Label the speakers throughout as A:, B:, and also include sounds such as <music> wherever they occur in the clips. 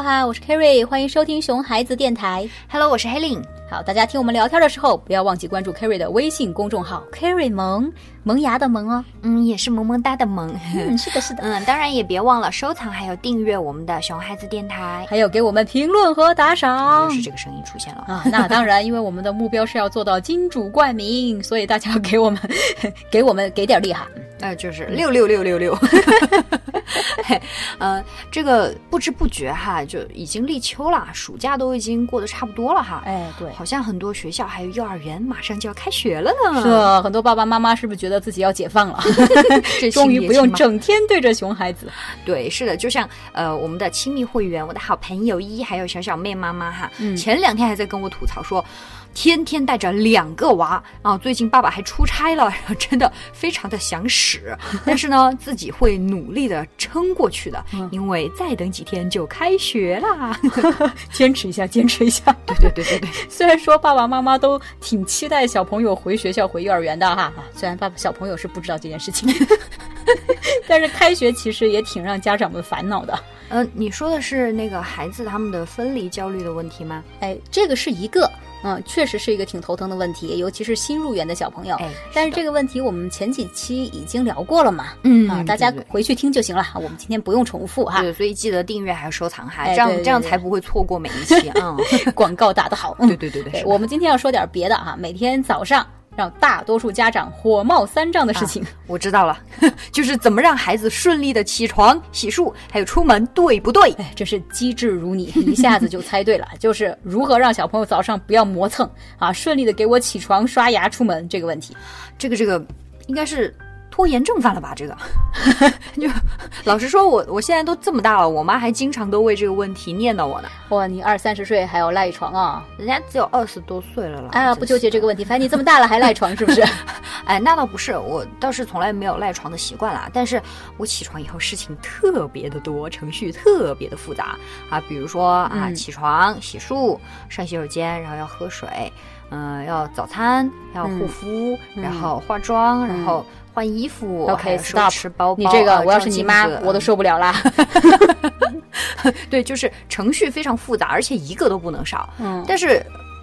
A: 喽哈，我是 Kerry，欢迎收听熊孩子电台。
B: Hello，我是 Helen。
A: 好，大家听我们聊天的时候，不要忘记关注 Kerry 的微信公众号 Kerry 萌萌芽的萌哦。
B: 嗯，也是萌萌哒的萌。
A: 嗯，是的，是的。<laughs>
B: 嗯，当然也别忘了收藏还有订阅我们的熊孩子电台。
A: 还有给我们评论和打赏。
B: 又是这个声音出现了
A: 啊！<laughs> 那当然，因为我们的目标是要做到金主冠名，所以大家要给我们 <laughs> 给我们给点力哈。
B: 呃，就是六六六六六。<laughs> 呃，这个不知不觉哈，就已经立秋了，暑假都已经过得差不多了哈。
A: 哎，对，
B: 好像很多学校还有幼儿园马上就要开学了呢。
A: 是啊，很多爸爸妈妈是不是觉得自己要解放了？<laughs> <laughs> 终于不用整天对着熊孩子。
B: 对，是的，就像呃我们的亲密会员，我的好朋友一还有小小妹妈妈哈，
A: 嗯、
B: 前两天还在跟我吐槽说。天天带着两个娃啊！最近爸爸还出差了，真的非常的想使，但是呢，自己会努力的撑过去的，
A: 嗯、
B: 因为再等几天就开学啦。<laughs>
A: 坚持一下，坚持一下。
B: 对对对对对。<laughs>
A: 虽然说爸爸妈妈都挺期待小朋友回学校、回幼儿园的哈，虽然爸爸小朋友是不知道这件事情，<laughs> 但是开学其实也挺让家长们烦恼的。
B: 嗯、呃，你说的是那个孩子他们的分离焦虑的问题吗？
A: 哎，这个是一个。嗯，确实是一个挺头疼的问题，尤其是新入园的小朋友。
B: 哎，
A: 但是这个问题我们前几期已经聊过了嘛，
B: 嗯
A: 啊，大家回去听就行了。我们今天不用重复哈。
B: 对，所以记得订阅还有收藏哈，
A: 哎、
B: 这样这样才不会错过每一期。<laughs> 啊，
A: 广告打得好。
B: 嗯对对对对，
A: 我们今天要说点别的哈，每天早上。让大多数家长火冒三丈的事情，
B: 啊、我知道了，<laughs> 就是怎么让孩子顺利的起床、洗漱，还有出门，对不对？
A: 哎，这是机智如你，一下子就猜对了，<laughs> 就是如何让小朋友早上不要磨蹭啊，顺利的给我起床、刷牙、出门这个问题。
B: 这个这个应该是。拖延症犯了吧？这个，<laughs> 就老实说，我我现在都这么大了，我妈还经常都为这个问题念叨我呢。
A: 哇，你二三十岁还要赖床啊？
B: 人家只有二十多岁了啦。
A: 啊，不纠结这个问题，反正你这么大了还赖床，是不是？<laughs>
B: 哎，那倒不是，我倒是从来没有赖床的习惯啦。但是我起床以后事情特别的多，程序特别的复杂啊，比如说啊，
A: 嗯、
B: 起床、洗漱、上洗手间，然后要喝水，嗯、呃，要早餐，要护肤，
A: 嗯、
B: 然后化妆，然后。换衣服
A: ，OK，stop，、
B: 吃包包。
A: 你这个，
B: 啊、
A: 我要是你妈，我都受不了啦。<laughs>
B: 对，就是程序非常复杂，而且一个都不能少。
A: 嗯，
B: 但是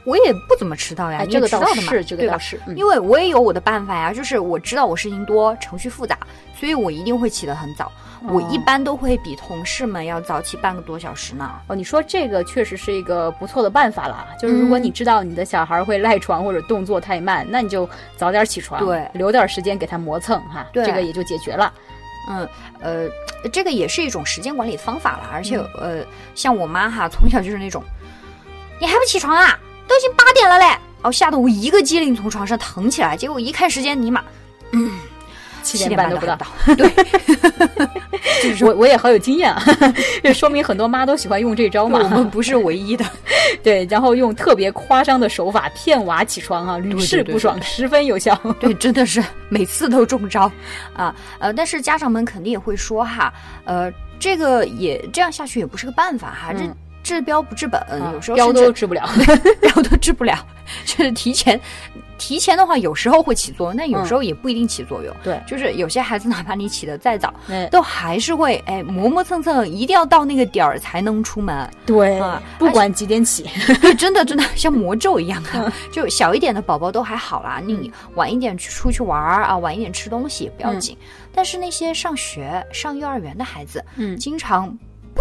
B: 我也不怎么迟到呀，
A: 哎、这个
B: 知道的嘛，
A: 是这个倒是、
B: 嗯，因为我也有我的办法呀，就是我知道我事情多，程序复杂，所以我一定会起得很早。
A: 哦、
B: 我一般都会比同事们要早起半个多小时呢。
A: 哦，你说这个确实是一个不错的办法了。就是如果你知道你的小孩会赖床或者动作太慢，嗯、那你就早点起床，
B: 对，
A: 留点时间给他磨蹭哈，这个也就解决了。
B: 嗯，呃，这个也是一种时间管理方法了。而且，
A: 嗯、
B: 呃，像我妈哈，从小就是那种，你还不起床啊？都已经八点了嘞！哦，吓得我一个机灵从床上腾起来，结果一看时间，尼玛，嗯。
A: 七点半都不到，
B: 对，
A: 就 <laughs> 是我我也好有经验啊，这说明很多妈都喜欢用这招嘛。
B: 我们不是唯一的，<laughs>
A: 对，然后用特别夸张的手法骗娃起床啊，屡试不爽，十分有效。
B: 对，真的是每次都中招啊。呃，但是家长们肯定也会说哈，呃，这个也这样下去也不是个办法哈，这、
A: 嗯、
B: 治标不治本，
A: 啊、
B: 有时候
A: 标都治不了，<laughs>
B: 标都治不了，就是提前。提前的话，有时候会起作用，但有时候也不一定起作用。
A: 嗯、对，
B: 就是有些孩子，哪怕你起得再早，
A: 嗯、
B: 都还是会哎磨磨蹭蹭，一定要到那个点儿才能出门。
A: 对
B: 啊，
A: 不管几点起，<laughs>
B: 对，真的真的像魔咒一样啊！
A: 嗯、
B: 就小一点的宝宝都还好啦，你晚一点去出去玩儿啊，晚一点吃东西不要紧。
A: 嗯、
B: 但是那些上学、上幼儿园的孩子，
A: 嗯，
B: 经常。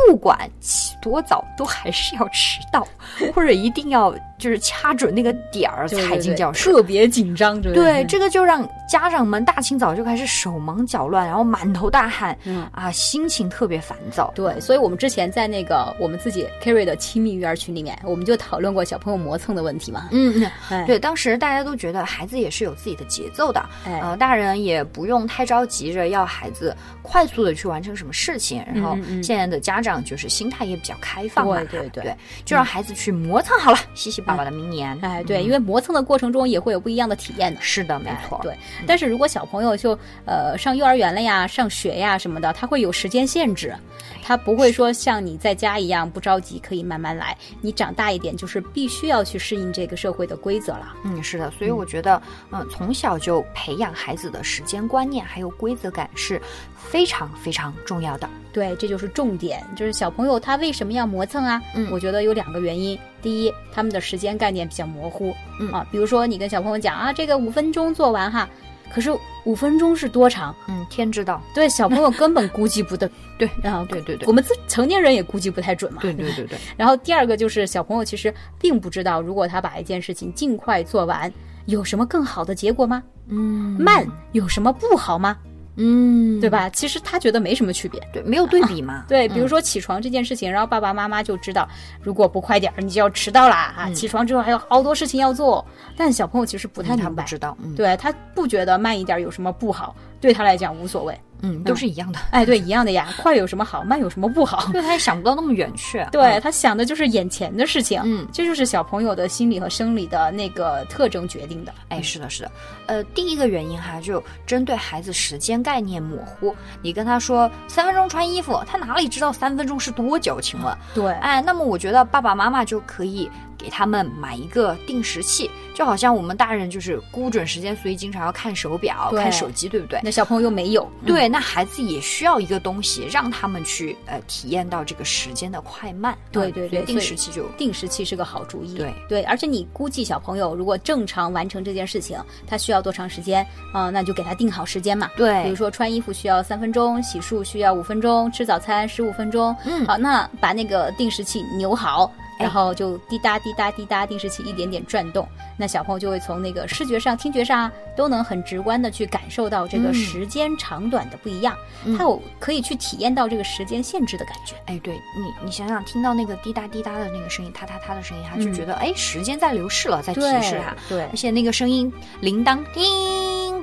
B: 不管起多早，都还是要迟到，或者一定要就是掐准那个点儿才进教室，
A: 特别紧张。对，
B: 对，这个就让家长们大清早就开始手忙脚乱，然后满头大汗，
A: 嗯
B: 啊，心情特别烦躁。
A: 对，所以我们之前在那个我们自己 Carry 的亲密育儿群里面，我们就讨论过小朋友磨蹭的问题嘛。
B: 嗯，
A: 哎、
B: 对，当时大家都觉得孩子也是有自己的节奏的，
A: 哎、
B: 呃，大人也不用太着急着要孩子快速的去完成什么事情，然后现在的家长就是心态。也比较开放嘛，
A: 对对对，
B: 对就让孩子去磨蹭好了，洗洗爸爸的明年。
A: 哎，对，因为磨蹭的过程中也会有不一样的体验的。
B: 是的，没错。
A: 对，但是如果小朋友就呃上幼儿园了呀、上学呀什么的，他会有时间限制，他不会说像你在家一样不着急，可以慢慢来。你长大一点，就是必须要去适应这个社会的规则了。
B: 嗯，是的，所以我觉得，嗯，从小就培养孩子的时间观念还有规则感是非常非常重要的。
A: 对，这就是重点，就是小朋友他为什么要磨蹭啊？
B: 嗯
A: 我觉得有两个原因。第一，他们的时间概念比较模糊，
B: 嗯
A: 啊，比如说你跟小朋友讲啊，这个五分钟做完哈，可是五分钟是多长？
B: 嗯，天知道。
A: 对，小朋友根本估计不得，<laughs>
B: 对，
A: 然后
B: 对对对
A: 我们自成年人也估计不太准嘛。
B: 对对对对，
A: 然后第二个就是小朋友其实并不知道，如果他把一件事情尽快做完，有什么更好的结果吗？
B: 嗯，
A: 慢有什么不好吗？
B: 嗯，
A: 对？吧？其实他觉得没什么区别。
B: 对，没有对比嘛。
A: 对，比如
B: 嗯
A: 说起床这件事情，然后爸爸妈妈就知道，如果不快点儿，你就要迟到啦啊！
B: 嗯
A: 起床之后还有好多事情要做，但小朋友其实不太
B: 嗯他
A: 明白，
B: 不知道，嗯，
A: 对他不觉得慢一点有什么不好，对他来讲无所谓。
B: 嗯，都是一样的。
A: 哎，对，一样的呀，快有什么好，慢有什么不好？
B: 对，他也想不到那么远去。
A: 对他想的就是眼前的事情，
B: 嗯
A: 这就是小朋友的心理和生理的那个特征决定的。
B: 哎，是的，是的，呃，第一个原因哈，就针对孩子时间概念模糊，你跟他说三分钟穿衣服，他哪里知道三分钟是多久？请问，
A: 对，
B: 哎，那么我觉得爸爸妈妈就可以给他们买一个定时器，就好像我们大人就是估准时间，所以经常要看手表、看手机，对不对？
A: 那小朋友又没有，嗯
B: 对，那孩子也需要一个东西，让他们去呃体验到这个时间的快慢。
A: 对对对定
B: 时器就
A: 定时器是个好主意。
B: 对
A: 对，而且你估计小朋友如果正常完成这件事情，他需要多长时间啊、那就给他定好时间嘛。
B: 对比
A: 如，说穿衣服需要三分钟，洗漱需要五分钟，吃早餐十五分钟。
B: 嗯
A: 好，那把那个定时器扭好，
B: 哎
A: 然后就滴答滴答滴答，定时器一点点转动，那小朋友就会从那个视觉上、听觉上啊都能很直观的去感受到这个
B: 嗯
A: 时间长短的不一样，
B: 嗯
A: 他有可以去体验到这个时间限制的感觉。
B: 哎，对你，你想想，听到那个滴答滴答的那个声音，嗒嗒嗒的声音，他就
A: 嗯
B: 觉得哎，时间在流逝了，在提示他。
A: 对
B: 而，且那个声音铃铛叮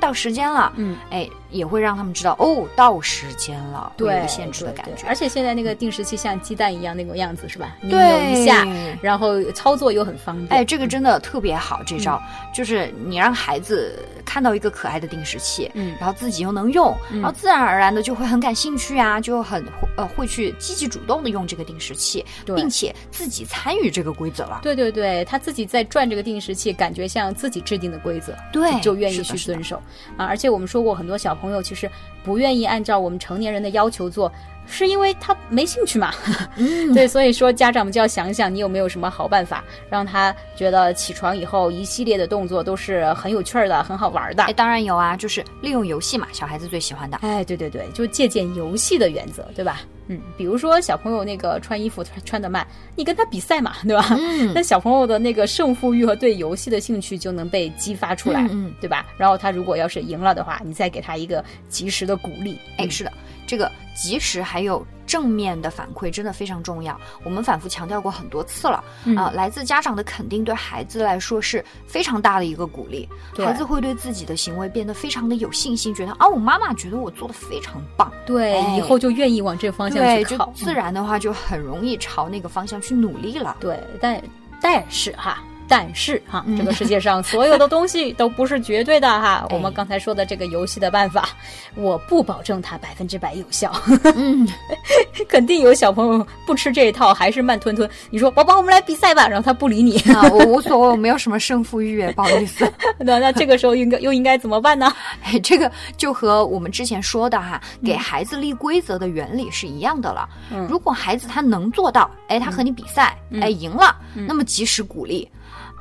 B: 到时间了，
A: 嗯。
B: 哎，也会让他们知道哦，到时间了，对有
A: 对
B: 个限制的感觉。
A: 而且现在那个定时器像鸡蛋一样那种样子是吧？你
B: 对
A: 扭一下，然后操作又很方便。
B: 哎，这个真的特别好，这招、就是你让孩子看到一个可爱的定时器，
A: 嗯
B: 然后自己又能用，
A: 嗯
B: 然后自然而然的就会很感兴趣啊，就很呃会去积极主动的用这个定时器，并且自己参与这个规则了。
A: 对对对，他自己在转这个定时器，感觉像自己制定的规则，
B: 对
A: 就就愿意
B: 是的是的
A: 去遵守啊。而且我们说过，很多小朋友其实不愿意按照我们成年人的要求做。是因为他没兴趣嘛？
B: 嗯，<laughs>
A: 对，所以说家长们就要想想，你有没有什么好办法，让他觉得起床以后一系列的动作都是很有趣儿的、很好玩的
B: 哎，。当然有啊，就是利用游戏嘛，小孩子最喜欢的。
A: 哎，对对对，就借鉴游戏的原则，对吧？嗯，比如说小朋友那个穿衣服穿穿的慢，你跟他比赛嘛，<laughs> 对吧？
B: 嗯
A: 那小朋友的那个胜负欲和对游戏的兴趣就能被激发出来，
B: 嗯嗯
A: 对吧？然后他如果要是赢了的话，你再给他一个及时的鼓励。
B: 哎，是的，这个及时还有正面的反馈真的非常重要。我们反复强调过很多次了
A: 嗯
B: 啊、来自家长的肯定对孩子来说是非常大的一个鼓励。孩子会对自己的行为变得非常的有信心，觉得啊，我妈妈觉得我做的非常棒。
A: 对，
B: 哎
A: 以后就愿意往这个方向
B: 对，就
A: 去靠。
B: 自然的话就很容易朝那个方向去努力了。
A: 对，但但是哈。但是哈，
B: 嗯
A: 这个世界上所有的东西都不是绝对的哈。<laughs>
B: 哎
A: 我们刚才说的这个游戏的办法，<laughs> 我不保证它百分之百有效。
B: 嗯，<laughs>
A: 肯定有小朋友不吃这一套，还是慢吞吞。你说宝宝，我们来比赛吧，然后他不理你，
B: 啊，我无所谓，我没有什么胜负欲，不好意思。
A: 那那这个时候应该又应该怎么办呢？
B: 哎，这个就和我们之前说的哈，
A: 嗯
B: 给孩子立规则的原理是一样的了。
A: 嗯
B: 如果孩子他能做到，哎，他和你比赛，
A: 嗯
B: 哎，赢了，那么及时鼓励。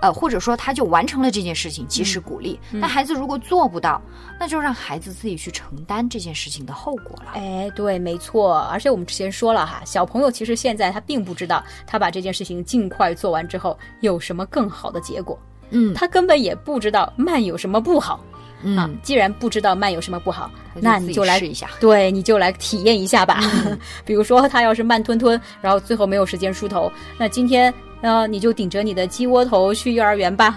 B: 呃，或者说他就完成了这件事情，及时鼓励。
A: 嗯
B: 那孩子如果做不到，那就让孩子自己去承担这件事情的后果了。
A: 哎，对，没错。而且我们之前说了哈，小朋友其实现在他并不知道，他把这件事情尽快做完之后有什么更好的结果，
B: 嗯
A: 他根本也不知道慢有什么不好。
B: 嗯，
A: 啊，既然不知道慢有什么不好，那你就来
B: 试一下。
A: 对，你就来体验一下吧。<laughs> 比如说，他要是慢吞吞，然后最后没有时间梳头，那今天。呃，你就顶着你的鸡窝头去幼儿园吧。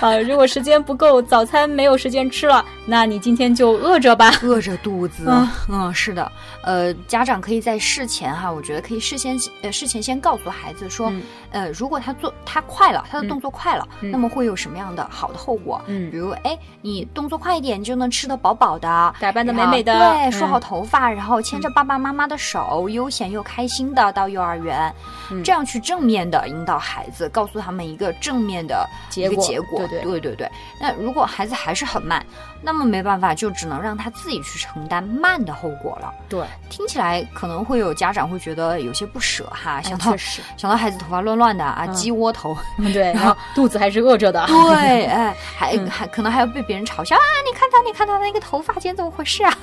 A: 啊，<laughs> 如果时间不够，早餐没有时间吃了，那你今天就饿着吧。
B: 饿着肚子，
A: 嗯。
B: 嗯，是的，呃，家长可以在事前哈，我觉得可以事先呃事前先告诉孩子说，
A: 嗯。
B: 呃，如果他做他快了，他的动作快了，
A: 嗯。
B: 那么会有什么样的好的后果？
A: 嗯。
B: 比如哎，你动作快一点，你就能吃得饱饱的，
A: 打扮得美美的。
B: 对，
A: 嗯
B: 梳好头发，然后牵着爸爸妈妈的手，悠闲又开心的到幼儿园，
A: 嗯。
B: 这样去正面面的引导孩子，告诉他们一个正面的一个结果。
A: 对对
B: 对对对那如果孩子还是很慢，那么没办法，就只能让他自己去承担慢的后果了。
A: 对，
B: 听起来可能会有家长会觉得有些不舍哈，想到、想到孩子头发乱乱的啊，
A: 嗯
B: 鸡窝头，<laughs>
A: 嗯对，然后肚子还是饿着的，
B: 对，哎，<laughs> 还、
A: 嗯
B: 还可能还要被别人嘲笑啊！你看他，你看他那个头发间怎么回事啊？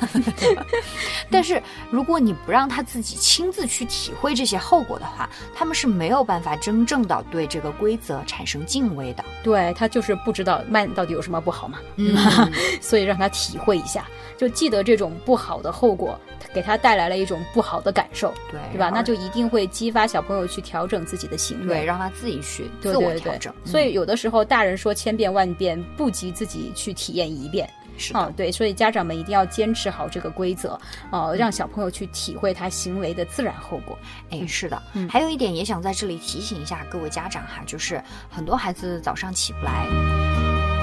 B: <laughs> 但是如果你不让他自己亲自去体会这些后果的话，他们是没有办法真正的对这个规则产生敬畏的。
A: 对他就是不知道慢到底有什么不好嘛，
B: 嗯，<laughs>
A: 所以让他体会一下，就记得这种不好的后果给他带来了一种不好的感受，
B: 对，
A: 对吧？那就一定会激发小朋友去调整自己的行为。
B: 对，让他自己去自我
A: 对对对
B: 调整。
A: 所以有的时候大人说千遍万遍，不及自己去体验一遍。
B: 是
A: 对，所以家长们一定要坚持好这个规则，呃，让小朋友去体会他行为的自然后果。
B: 哎，是的，
A: 嗯。
B: 还有一点也想在这里提醒一下各位家长哈，就是很多孩子早上起不来，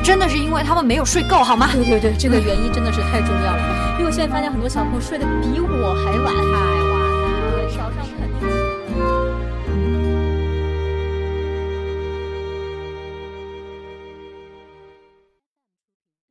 B: 真的是因为他们没有睡够，好吗？
A: 对对对，这个原因真的是太重要了，因为我现在发现很多小朋友睡得比我还晚，